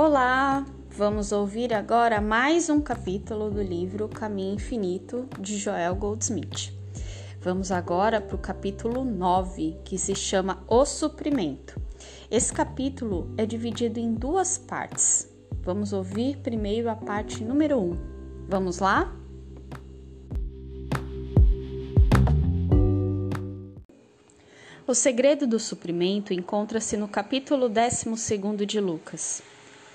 Olá! Vamos ouvir agora mais um capítulo do livro Caminho Infinito de Joel Goldsmith. Vamos agora para o capítulo 9, que se chama O Suprimento. Esse capítulo é dividido em duas partes. Vamos ouvir primeiro a parte número 1. Vamos lá? O segredo do suprimento encontra-se no capítulo 12 de Lucas.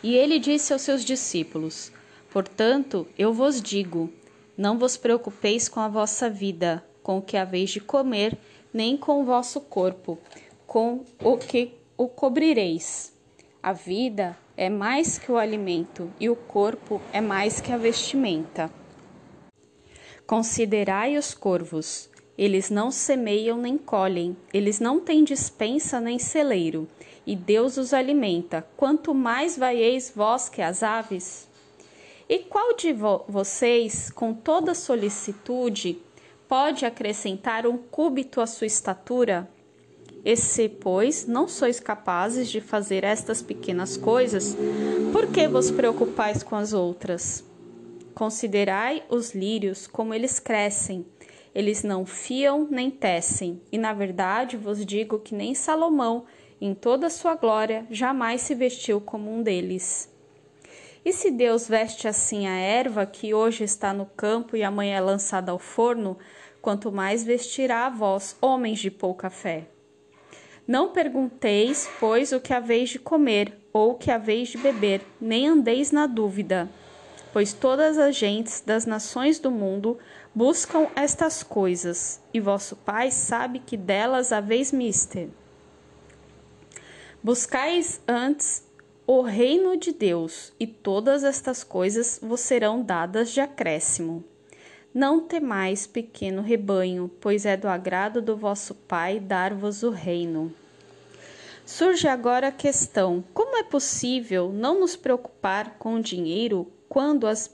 E ele disse aos seus discípulos: Portanto, eu vos digo: não vos preocupeis com a vossa vida, com o que haveis de comer, nem com o vosso corpo, com o que o cobrireis. A vida é mais que o alimento, e o corpo é mais que a vestimenta. Considerai os corvos eles não semeiam nem colhem, eles não têm dispensa nem celeiro, e Deus os alimenta. Quanto mais vaieis vós que as aves? E qual de vo vocês, com toda solicitude, pode acrescentar um cúbito à sua estatura? E se, pois, não sois capazes de fazer estas pequenas coisas, por que vos preocupais com as outras? Considerai os lírios como eles crescem, eles não fiam nem tecem, e na verdade vos digo que nem Salomão, em toda sua glória, jamais se vestiu como um deles. E se Deus veste assim a erva que hoje está no campo e amanhã é lançada ao forno, quanto mais vestirá a vós, homens de pouca fé. Não pergunteis, pois, o que haveis de comer ou o que haveis de beber, nem andeis na dúvida, pois todas as gentes das nações do mundo buscam estas coisas, e vosso Pai sabe que delas haveis mister. Buscais antes o reino de Deus, e todas estas coisas vos serão dadas de acréscimo. Não temais, pequeno rebanho, pois é do agrado do vosso Pai dar-vos o reino. Surge agora a questão: como é possível não nos preocupar com o dinheiro quando as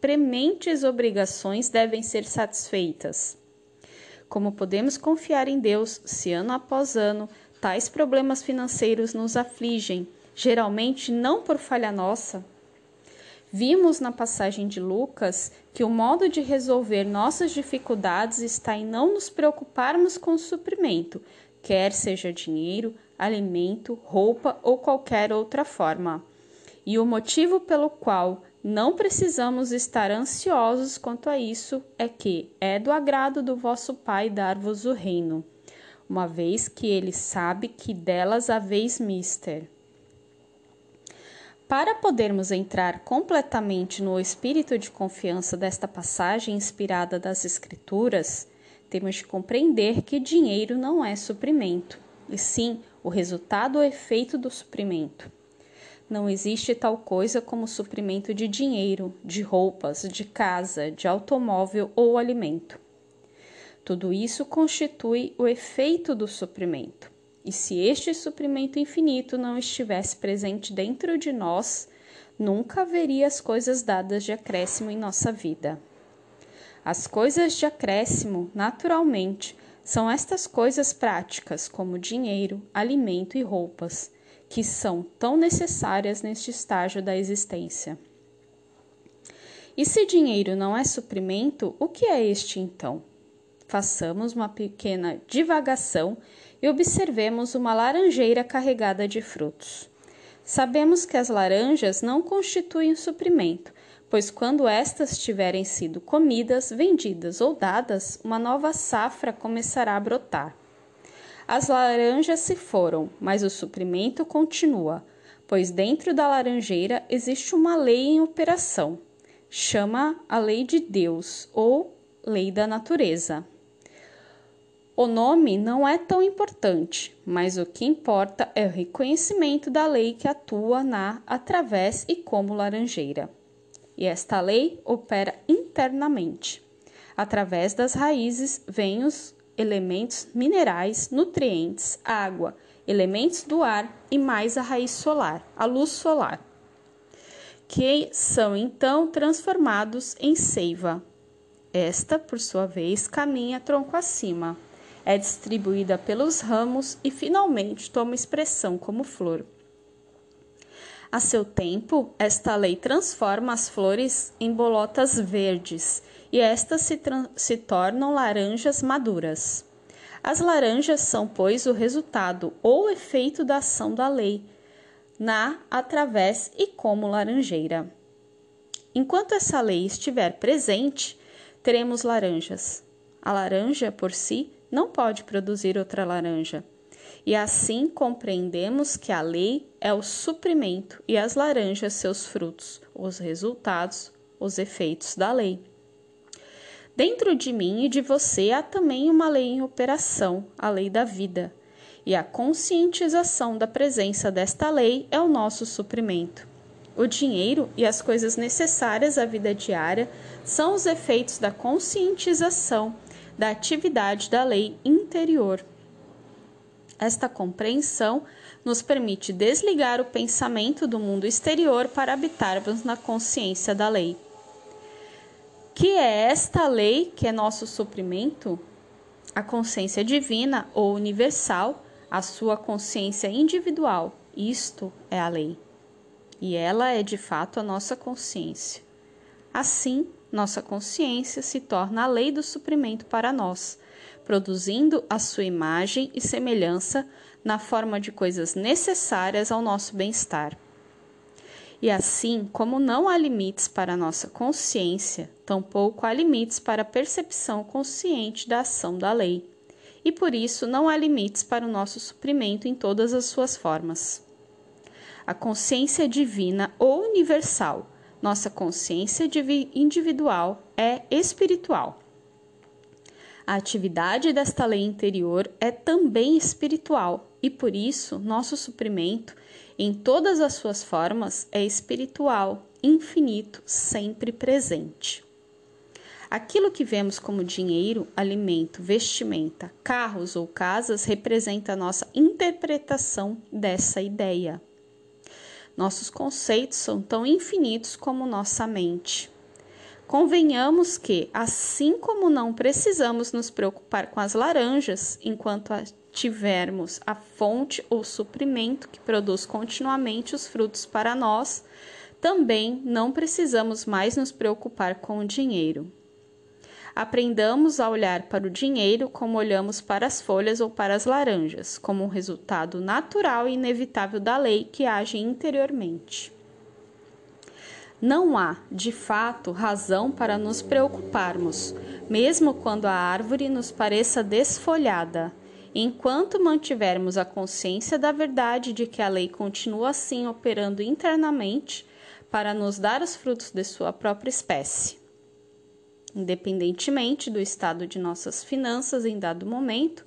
prementes obrigações devem ser satisfeitas. Como podemos confiar em Deus se ano após ano tais problemas financeiros nos afligem, geralmente não por falha nossa? Vimos na passagem de Lucas que o modo de resolver nossas dificuldades está em não nos preocuparmos com o suprimento, quer seja dinheiro, alimento, roupa ou qualquer outra forma. E o motivo pelo qual não precisamos estar ansiosos quanto a isso, é que é do agrado do vosso Pai dar-vos o reino, uma vez que ele sabe que delas haveis mister. Para podermos entrar completamente no espírito de confiança desta passagem inspirada das Escrituras, temos de compreender que dinheiro não é suprimento, e sim o resultado ou efeito do suprimento. Não existe tal coisa como suprimento de dinheiro, de roupas, de casa, de automóvel ou alimento. Tudo isso constitui o efeito do suprimento. E se este suprimento infinito não estivesse presente dentro de nós, nunca haveria as coisas dadas de acréscimo em nossa vida. As coisas de acréscimo, naturalmente, são estas coisas práticas, como dinheiro, alimento e roupas que são tão necessárias neste estágio da existência. E se dinheiro não é suprimento, o que é este então? Façamos uma pequena divagação e observemos uma laranjeira carregada de frutos. Sabemos que as laranjas não constituem suprimento, pois quando estas tiverem sido comidas, vendidas ou dadas, uma nova safra começará a brotar. As laranjas se foram, mas o suprimento continua, pois dentro da laranjeira existe uma lei em operação. Chama a lei de Deus ou lei da natureza. O nome não é tão importante, mas o que importa é o reconhecimento da lei que atua na, através e como laranjeira. E esta lei opera internamente. Através das raízes vêm os elementos minerais, nutrientes, água, elementos do ar e mais a raiz solar, a luz solar, que são então transformados em seiva. Esta, por sua vez, caminha tronco acima, é distribuída pelos ramos e finalmente toma expressão como flor. A seu tempo, esta lei transforma as flores em bolotas verdes e estas se, se tornam laranjas maduras. As laranjas são, pois, o resultado ou efeito da ação da lei, na, através e como laranjeira. Enquanto essa lei estiver presente, teremos laranjas. A laranja, por si, não pode produzir outra laranja. E assim compreendemos que a lei é o suprimento e as laranjas seus frutos, os resultados, os efeitos da lei. Dentro de mim e de você há também uma lei em operação, a lei da vida. E a conscientização da presença desta lei é o nosso suprimento. O dinheiro e as coisas necessárias à vida diária são os efeitos da conscientização da atividade da lei interior. Esta compreensão nos permite desligar o pensamento do mundo exterior para habitarmos na consciência da lei. Que é esta lei que é nosso suprimento? A consciência divina ou universal, a sua consciência individual. Isto é a lei. E ela é de fato a nossa consciência. Assim, nossa consciência se torna a lei do suprimento para nós, produzindo a sua imagem e semelhança na forma de coisas necessárias ao nosso bem-estar. E assim como não há limites para a nossa consciência, tampouco há limites para a percepção consciente da ação da lei. E por isso não há limites para o nosso suprimento em todas as suas formas. A consciência divina ou universal nossa consciência individual é espiritual. A atividade desta lei interior é também espiritual e por isso nosso suprimento, em todas as suas formas, é espiritual, infinito, sempre presente. Aquilo que vemos como dinheiro, alimento, vestimenta, carros ou casas representa a nossa interpretação dessa ideia. Nossos conceitos são tão infinitos como nossa mente. Convenhamos que, assim como não precisamos nos preocupar com as laranjas enquanto tivermos a fonte ou suprimento que produz continuamente os frutos para nós, também não precisamos mais nos preocupar com o dinheiro. Aprendamos a olhar para o dinheiro como olhamos para as folhas ou para as laranjas, como um resultado natural e inevitável da lei que age interiormente. Não há, de fato, razão para nos preocuparmos, mesmo quando a árvore nos pareça desfolhada. Enquanto mantivermos a consciência da verdade de que a lei continua assim operando internamente para nos dar os frutos de sua própria espécie. Independentemente do estado de nossas finanças em dado momento,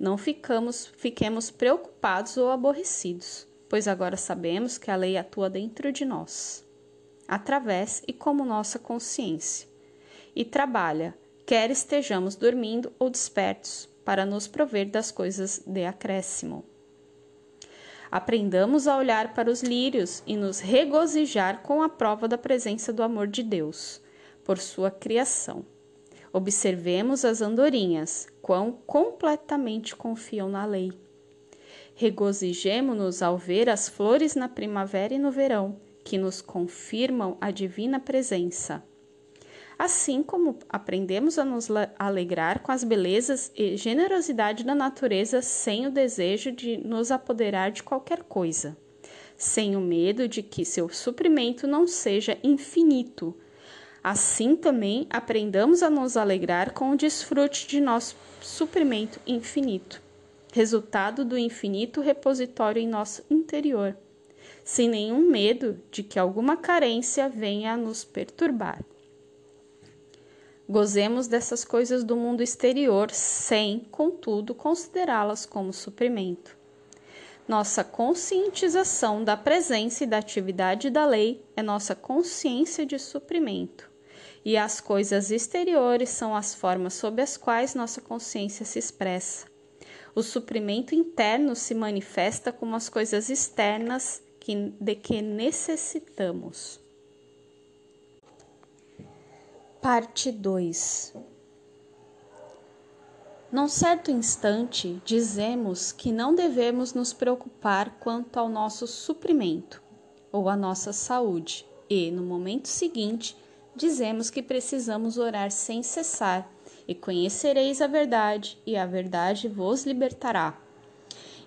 não ficamos, fiquemos preocupados ou aborrecidos, pois agora sabemos que a lei atua dentro de nós, através e como nossa consciência, e trabalha, quer estejamos dormindo ou despertos, para nos prover das coisas de acréscimo. Aprendamos a olhar para os lírios e nos regozijar com a prova da presença do amor de Deus por sua criação. Observemos as andorinhas, quão completamente confiam na lei. Regozijemo-nos ao ver as flores na primavera e no verão, que nos confirmam a divina presença. Assim como aprendemos a nos alegrar com as belezas e generosidade da natureza sem o desejo de nos apoderar de qualquer coisa, sem o medo de que seu suprimento não seja infinito, Assim também aprendamos a nos alegrar com o desfrute de nosso suprimento infinito, resultado do infinito repositório em nosso interior, sem nenhum medo de que alguma carência venha a nos perturbar. Gozemos dessas coisas do mundo exterior sem, contudo, considerá-las como suprimento. Nossa conscientização da presença e da atividade da lei é nossa consciência de suprimento e as coisas exteriores são as formas sob as quais nossa consciência se expressa. O suprimento interno se manifesta como as coisas externas que, de que necessitamos. Parte 2 Num certo instante, dizemos que não devemos nos preocupar quanto ao nosso suprimento, ou a nossa saúde, e, no momento seguinte, dizemos que precisamos orar sem cessar, e conhecereis a verdade, e a verdade vos libertará.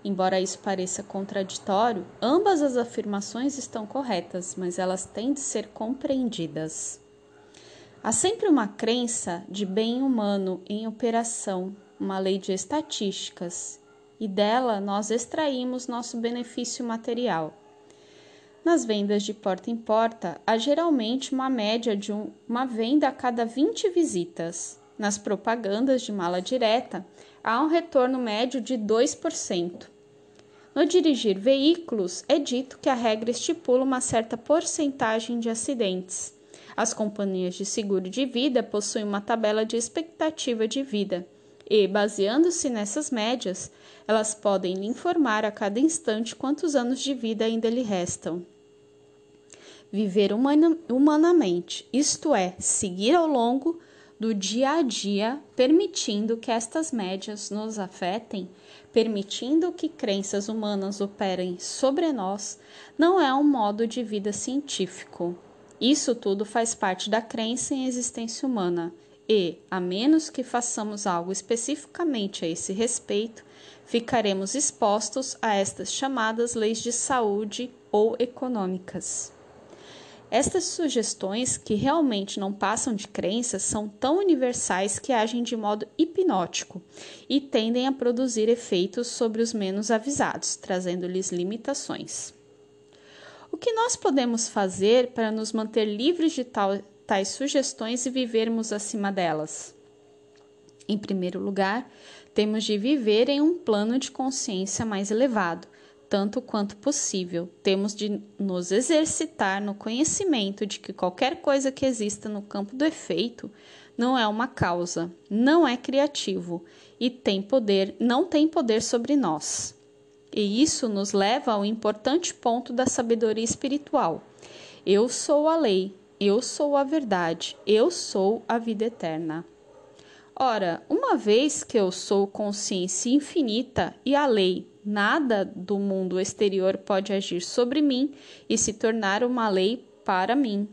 Embora isso pareça contraditório, ambas as afirmações estão corretas, mas elas têm de ser compreendidas. Há sempre uma crença de bem humano em operação, uma lei de estatísticas, e dela nós extraímos nosso benefício material. Nas vendas de porta em porta, há geralmente uma média de um, uma venda a cada 20 visitas. Nas propagandas de mala direta, há um retorno médio de 2%. No dirigir veículos, é dito que a regra estipula uma certa porcentagem de acidentes. As companhias de seguro de vida possuem uma tabela de expectativa de vida e, baseando-se nessas médias, elas podem lhe informar a cada instante quantos anos de vida ainda lhe restam. Viver humana, humanamente, isto é, seguir ao longo do dia a dia, permitindo que estas médias nos afetem, permitindo que crenças humanas operem sobre nós, não é um modo de vida científico. Isso tudo faz parte da crença em existência humana e, a menos que façamos algo especificamente a esse respeito, ficaremos expostos a estas chamadas leis de saúde ou econômicas. Estas sugestões, que realmente não passam de crenças, são tão universais que agem de modo hipnótico e tendem a produzir efeitos sobre os menos avisados, trazendo-lhes limitações. O que nós podemos fazer para nos manter livres de tal, tais sugestões e vivermos acima delas? Em primeiro lugar, temos de viver em um plano de consciência mais elevado tanto quanto possível. Temos de nos exercitar no conhecimento de que qualquer coisa que exista no campo do efeito não é uma causa, não é criativo e tem poder, não tem poder sobre nós. E isso nos leva ao importante ponto da sabedoria espiritual. Eu sou a lei, eu sou a verdade, eu sou a vida eterna. Ora, uma vez que eu sou consciência infinita e a lei, nada do mundo exterior pode agir sobre mim e se tornar uma lei para mim.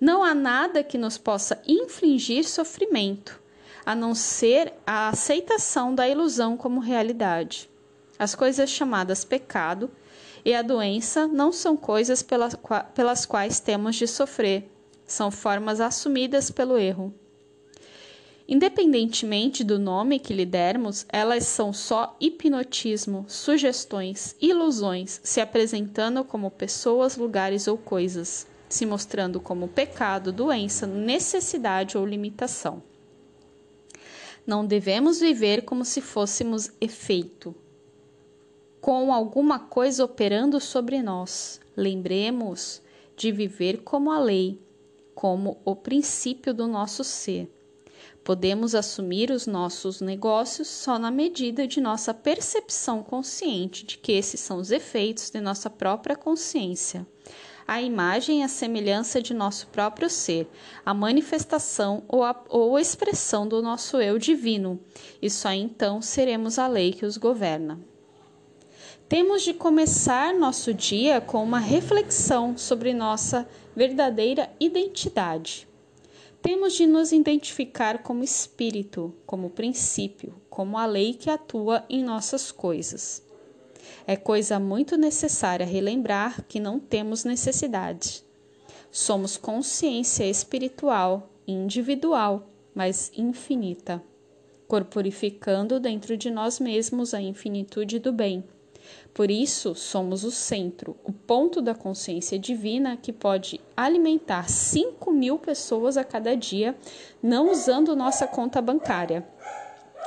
Não há nada que nos possa infligir sofrimento, a não ser a aceitação da ilusão como realidade. As coisas chamadas pecado e a doença não são coisas pelas, pelas quais temos de sofrer, são formas assumidas pelo erro. Independentemente do nome que lhe dermos, elas são só hipnotismo, sugestões, ilusões, se apresentando como pessoas, lugares ou coisas, se mostrando como pecado, doença, necessidade ou limitação. Não devemos viver como se fôssemos efeito, com alguma coisa operando sobre nós. Lembremos de viver como a lei, como o princípio do nosso ser Podemos assumir os nossos negócios só na medida de nossa percepção consciente de que esses são os efeitos de nossa própria consciência. A imagem e a semelhança de nosso próprio ser, a manifestação ou a ou expressão do nosso eu divino, e só então seremos a lei que os governa. Temos de começar nosso dia com uma reflexão sobre nossa verdadeira identidade. Temos de nos identificar como espírito, como princípio, como a lei que atua em nossas coisas. É coisa muito necessária relembrar que não temos necessidade. Somos consciência espiritual, individual, mas infinita, corporificando dentro de nós mesmos a infinitude do bem por isso, somos o centro, o ponto da consciência divina que pode alimentar 5 mil pessoas a cada dia, não usando nossa conta bancária.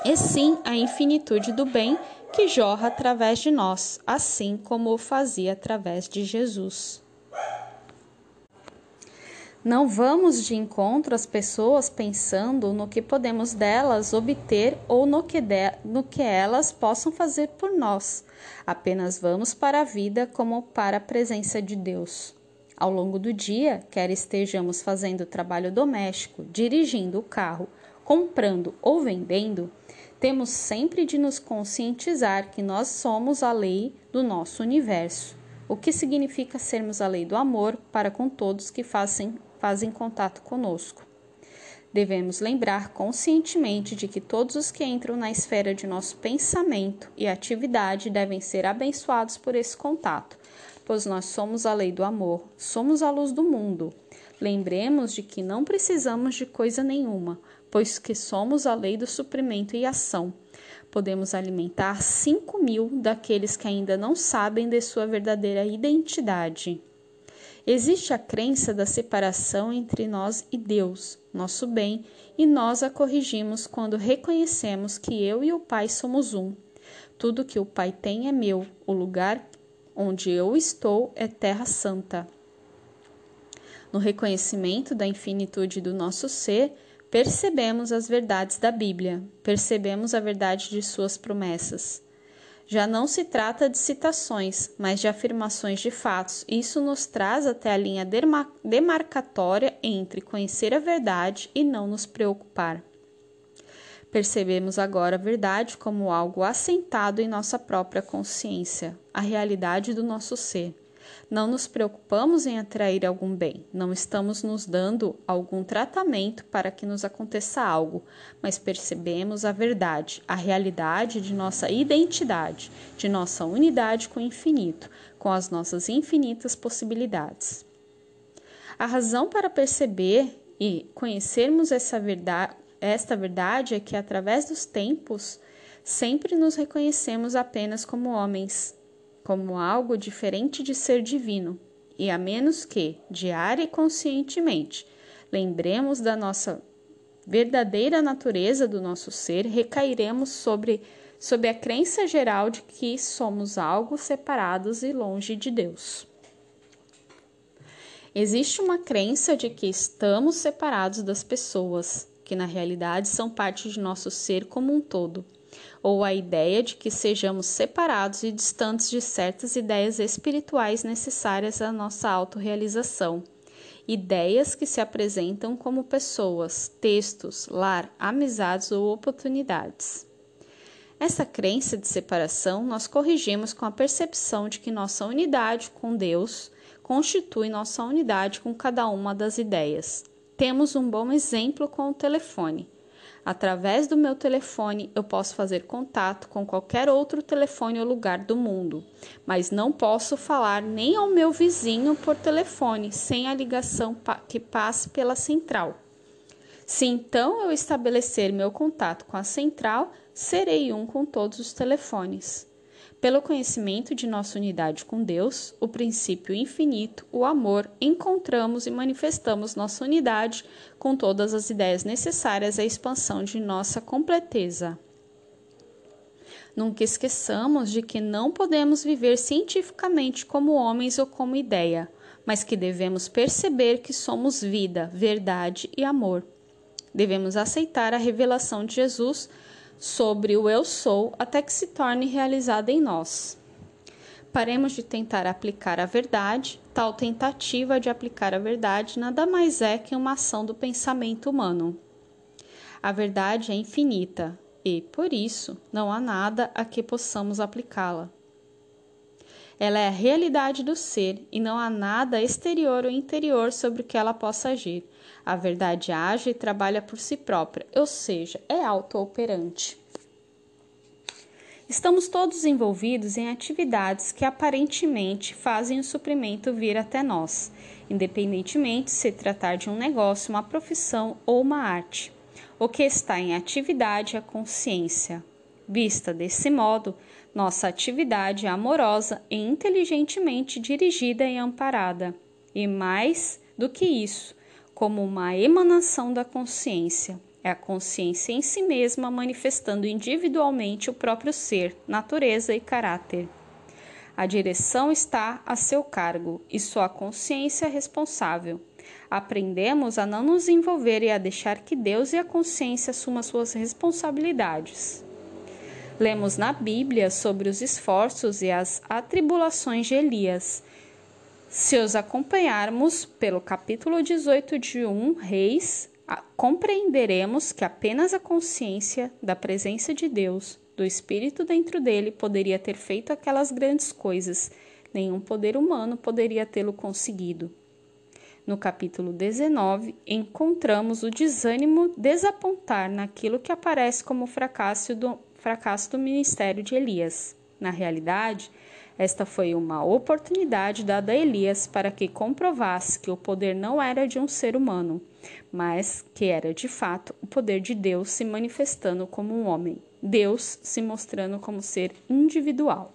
E sim a infinitude do bem que jorra através de nós, assim como o fazia através de Jesus. Não vamos de encontro às pessoas pensando no que podemos delas obter ou no que, de, no que elas possam fazer por nós. Apenas vamos para a vida como para a presença de Deus. Ao longo do dia, quer estejamos fazendo trabalho doméstico, dirigindo o carro, comprando ou vendendo, temos sempre de nos conscientizar que nós somos a lei do nosso universo o que significa sermos a lei do amor para com todos que fazem, fazem contato conosco. Devemos lembrar conscientemente de que todos os que entram na esfera de nosso pensamento e atividade devem ser abençoados por esse contato, pois nós somos a lei do amor, somos a luz do mundo. Lembremos de que não precisamos de coisa nenhuma, pois que somos a lei do suprimento e ação. Podemos alimentar cinco mil daqueles que ainda não sabem de sua verdadeira identidade. Existe a crença da separação entre nós e Deus, nosso bem, e nós a corrigimos quando reconhecemos que eu e o Pai somos um. Tudo que o Pai tem é meu, o lugar onde eu estou é terra santa. No reconhecimento da infinitude do nosso ser, percebemos as verdades da Bíblia, percebemos a verdade de suas promessas. Já não se trata de citações, mas de afirmações de fatos. Isso nos traz até a linha demarcatória entre conhecer a verdade e não nos preocupar. Percebemos agora a verdade como algo assentado em nossa própria consciência, a realidade do nosso ser. Não nos preocupamos em atrair algum bem, não estamos nos dando algum tratamento para que nos aconteça algo, mas percebemos a verdade, a realidade de nossa identidade, de nossa unidade com o infinito, com as nossas infinitas possibilidades. A razão para perceber e conhecermos essa verdade, esta verdade é que através dos tempos sempre nos reconhecemos apenas como homens, como algo diferente de ser divino, e a menos que, diária e conscientemente, lembremos da nossa verdadeira natureza do nosso ser, recairemos sobre, sobre a crença geral de que somos algo separados e longe de Deus. Existe uma crença de que estamos separados das pessoas, que na realidade são parte de nosso ser como um todo ou a ideia de que sejamos separados e distantes de certas ideias espirituais necessárias à nossa autorrealização. Ideias que se apresentam como pessoas, textos, lar, amizades ou oportunidades. Essa crença de separação nós corrigimos com a percepção de que nossa unidade com Deus constitui nossa unidade com cada uma das ideias. Temos um bom exemplo com o telefone. Através do meu telefone, eu posso fazer contato com qualquer outro telefone ou lugar do mundo, mas não posso falar nem ao meu vizinho por telefone sem a ligação que passe pela central. Se então eu estabelecer meu contato com a central, serei um com todos os telefones. Pelo conhecimento de nossa unidade com Deus, o princípio infinito, o amor, encontramos e manifestamos nossa unidade com todas as ideias necessárias à expansão de nossa completeza. Nunca esqueçamos de que não podemos viver cientificamente como homens ou como ideia, mas que devemos perceber que somos vida, verdade e amor. Devemos aceitar a revelação de Jesus sobre o eu sou até que se torne realizada em nós. Paremos de tentar aplicar a verdade, tal tentativa de aplicar a verdade nada mais é que uma ação do pensamento humano. A verdade é infinita e, por isso, não há nada a que possamos aplicá-la. Ela é a realidade do ser e não há nada exterior ou interior sobre o que ela possa agir. A verdade age e trabalha por si própria, ou seja, é auto-operante. Estamos todos envolvidos em atividades que aparentemente fazem o suprimento vir até nós, independentemente se tratar de um negócio, uma profissão ou uma arte. O que está em atividade é a consciência. Vista desse modo, nossa atividade amorosa e inteligentemente dirigida e amparada, e mais do que isso, como uma emanação da consciência. É a consciência em si mesma manifestando individualmente o próprio ser, natureza e caráter. A direção está a seu cargo e só a consciência é responsável. Aprendemos a não nos envolver e a deixar que Deus e a consciência assumam suas responsabilidades. Lemos na Bíblia sobre os esforços e as atribulações de Elias se os acompanharmos pelo capítulo 18 de 1 Reis, compreenderemos que apenas a consciência da presença de Deus, do Espírito dentro dele, poderia ter feito aquelas grandes coisas, nenhum poder humano poderia tê-lo conseguido. No capítulo 19, encontramos o desânimo desapontar naquilo que aparece como fracasso do, fracasso do ministério de Elias. Na realidade, esta foi uma oportunidade dada a Elias para que comprovasse que o poder não era de um ser humano, mas que era de fato o poder de Deus se manifestando como um homem, Deus se mostrando como ser individual.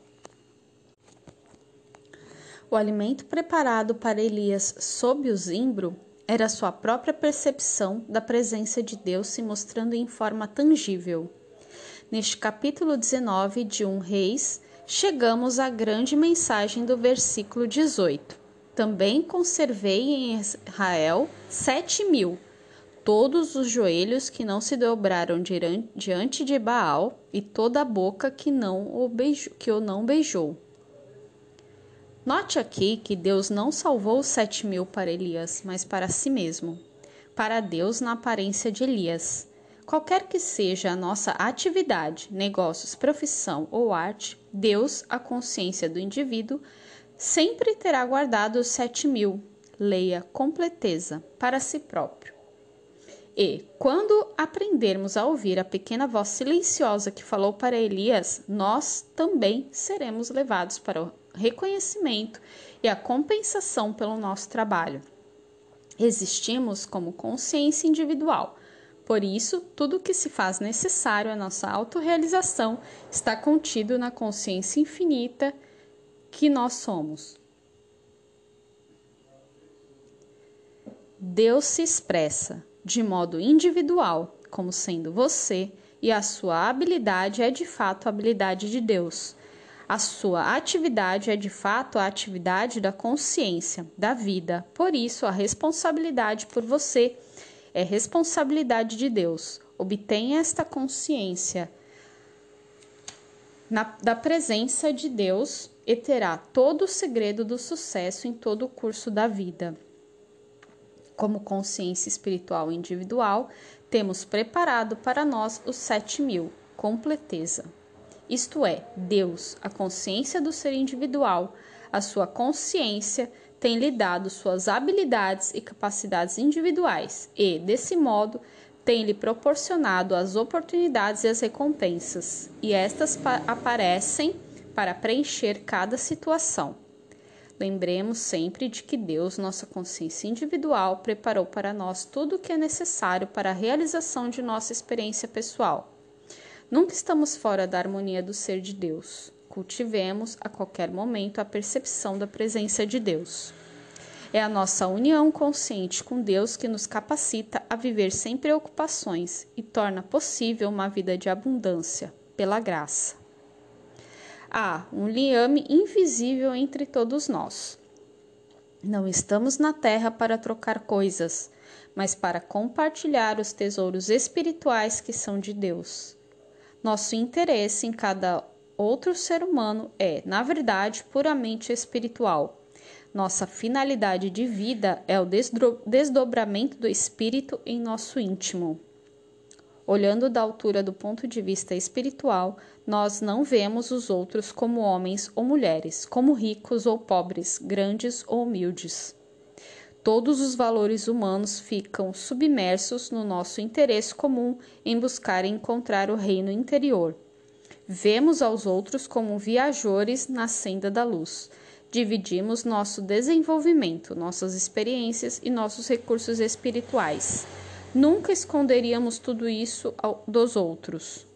O alimento preparado para Elias sob o zimbro era sua própria percepção da presença de Deus se mostrando em forma tangível. Neste capítulo 19 de 1 Reis, chegamos à grande mensagem do versículo 18. Também conservei em Israel sete mil, todos os joelhos que não se dobraram diante de Baal e toda a boca que, não o, beijou, que o não beijou. Note aqui que Deus não salvou os sete mil para Elias, mas para si mesmo, para Deus na aparência de Elias. Qualquer que seja a nossa atividade, negócios, profissão ou arte, Deus, a consciência do indivíduo, sempre terá guardado os sete mil, leia completeza, para si próprio. E, quando aprendermos a ouvir a pequena voz silenciosa que falou para Elias, nós também seremos levados para o reconhecimento e a compensação pelo nosso trabalho. Existimos como consciência individual. Por isso, tudo o que se faz necessário à nossa autorrealização está contido na consciência infinita que nós somos. Deus se expressa de modo individual, como sendo você, e a sua habilidade é de fato a habilidade de Deus. A sua atividade é de fato a atividade da consciência, da vida. Por isso, a responsabilidade por você é responsabilidade de Deus. Obtenha esta consciência na, da presença de Deus e terá todo o segredo do sucesso em todo o curso da vida. Como consciência espiritual individual, temos preparado para nós os sete mil, completeza isto é, Deus, a consciência do ser individual, a sua consciência tem lhe dado suas habilidades e capacidades individuais e, desse modo, tem lhe proporcionado as oportunidades e as recompensas, e estas aparecem para preencher cada situação. Lembremos sempre de que Deus, nossa consciência individual, preparou para nós tudo o que é necessário para a realização de nossa experiência pessoal. Nunca estamos fora da harmonia do ser de Deus. Cultivemos a qualquer momento a percepção da presença de Deus. É a nossa união consciente com Deus que nos capacita a viver sem preocupações e torna possível uma vida de abundância, pela graça. Há um liame invisível entre todos nós. Não estamos na terra para trocar coisas, mas para compartilhar os tesouros espirituais que são de Deus. Nosso interesse em cada outro ser humano é, na verdade, puramente espiritual. Nossa finalidade de vida é o desdobramento do espírito em nosso íntimo. Olhando da altura do ponto de vista espiritual, nós não vemos os outros como homens ou mulheres, como ricos ou pobres, grandes ou humildes. Todos os valores humanos ficam submersos no nosso interesse comum em buscar encontrar o reino interior. Vemos aos outros como viajores na senda da luz. Dividimos nosso desenvolvimento, nossas experiências e nossos recursos espirituais. Nunca esconderíamos tudo isso dos outros.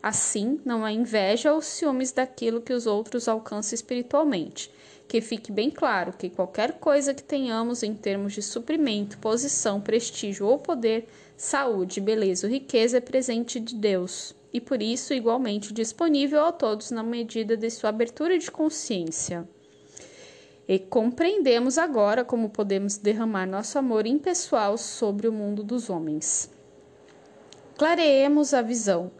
Assim, não há inveja ou ciúmes daquilo que os outros alcançam espiritualmente que fique bem claro que qualquer coisa que tenhamos em termos de suprimento, posição, prestígio ou poder, saúde, beleza ou riqueza é presente de Deus e por isso igualmente disponível a todos na medida de sua abertura de consciência. E compreendemos agora como podemos derramar nosso amor impessoal sobre o mundo dos homens. Clareemos a visão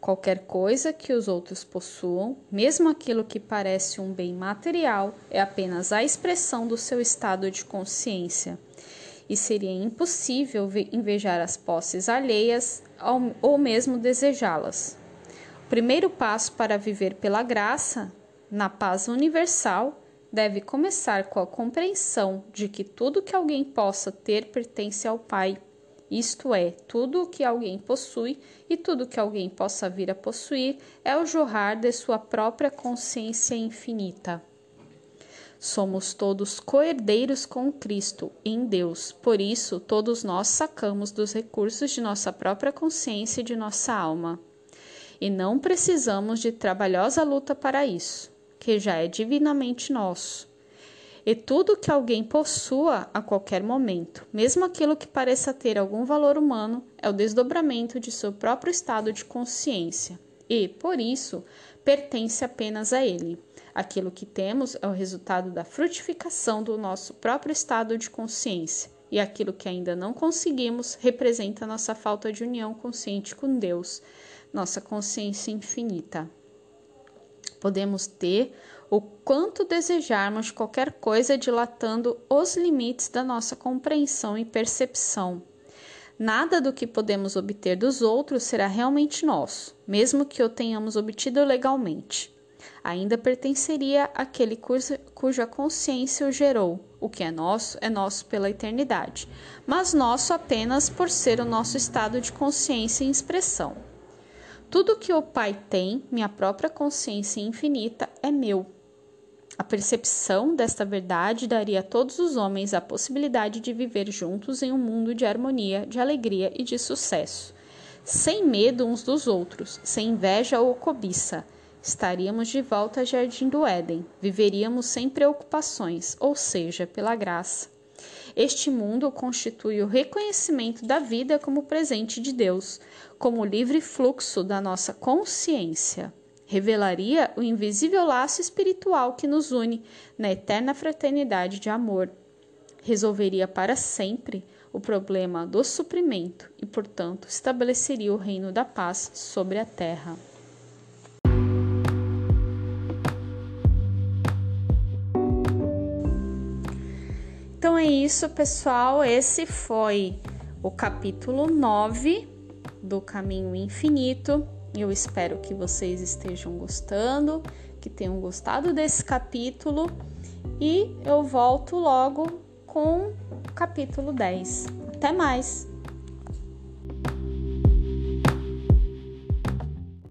Qualquer coisa que os outros possuam, mesmo aquilo que parece um bem material, é apenas a expressão do seu estado de consciência. E seria impossível invejar as posses alheias ou mesmo desejá-las. O primeiro passo para viver pela graça, na paz universal, deve começar com a compreensão de que tudo que alguém possa ter pertence ao Pai. Isto é, tudo o que alguém possui e tudo que alguém possa vir a possuir é o jorrar de sua própria consciência infinita. Somos todos coerdeiros com Cristo em Deus, por isso todos nós sacamos dos recursos de nossa própria consciência e de nossa alma. E não precisamos de trabalhosa luta para isso, que já é divinamente nosso. E tudo que alguém possua a qualquer momento, mesmo aquilo que pareça ter algum valor humano, é o desdobramento de seu próprio estado de consciência e, por isso, pertence apenas a ele. Aquilo que temos é o resultado da frutificação do nosso próprio estado de consciência, e aquilo que ainda não conseguimos representa nossa falta de união consciente com Deus, nossa consciência infinita. Podemos ter o quanto desejarmos de qualquer coisa dilatando os limites da nossa compreensão e percepção. Nada do que podemos obter dos outros será realmente nosso, mesmo que o tenhamos obtido legalmente ainda pertenceria àquele cuja, consciência o gerou. O que é nosso é nosso pela eternidade, mas nosso apenas por ser o nosso estado de consciência em expressão. Tudo que o Pai tem, minha própria consciência infinita, é meu. A percepção desta verdade daria a todos os homens a possibilidade de viver juntos em um mundo de harmonia, de alegria e de sucesso, sem medo uns dos outros, sem inveja ou cobiça estaríamos de volta ao jardim do Éden, viveríamos sem preocupações, ou seja, pela graça. Este mundo constitui o reconhecimento da vida como presente de Deus, como livre fluxo da nossa consciência. Revelaria o invisível laço espiritual que nos une na eterna fraternidade de amor. Resolveria para sempre o problema do suprimento e, portanto, estabeleceria o reino da paz sobre a terra. Então é isso, pessoal. Esse foi o capítulo 9 do Caminho Infinito. Eu espero que vocês estejam gostando, que tenham gostado desse capítulo e eu volto logo com o capítulo 10. Até mais!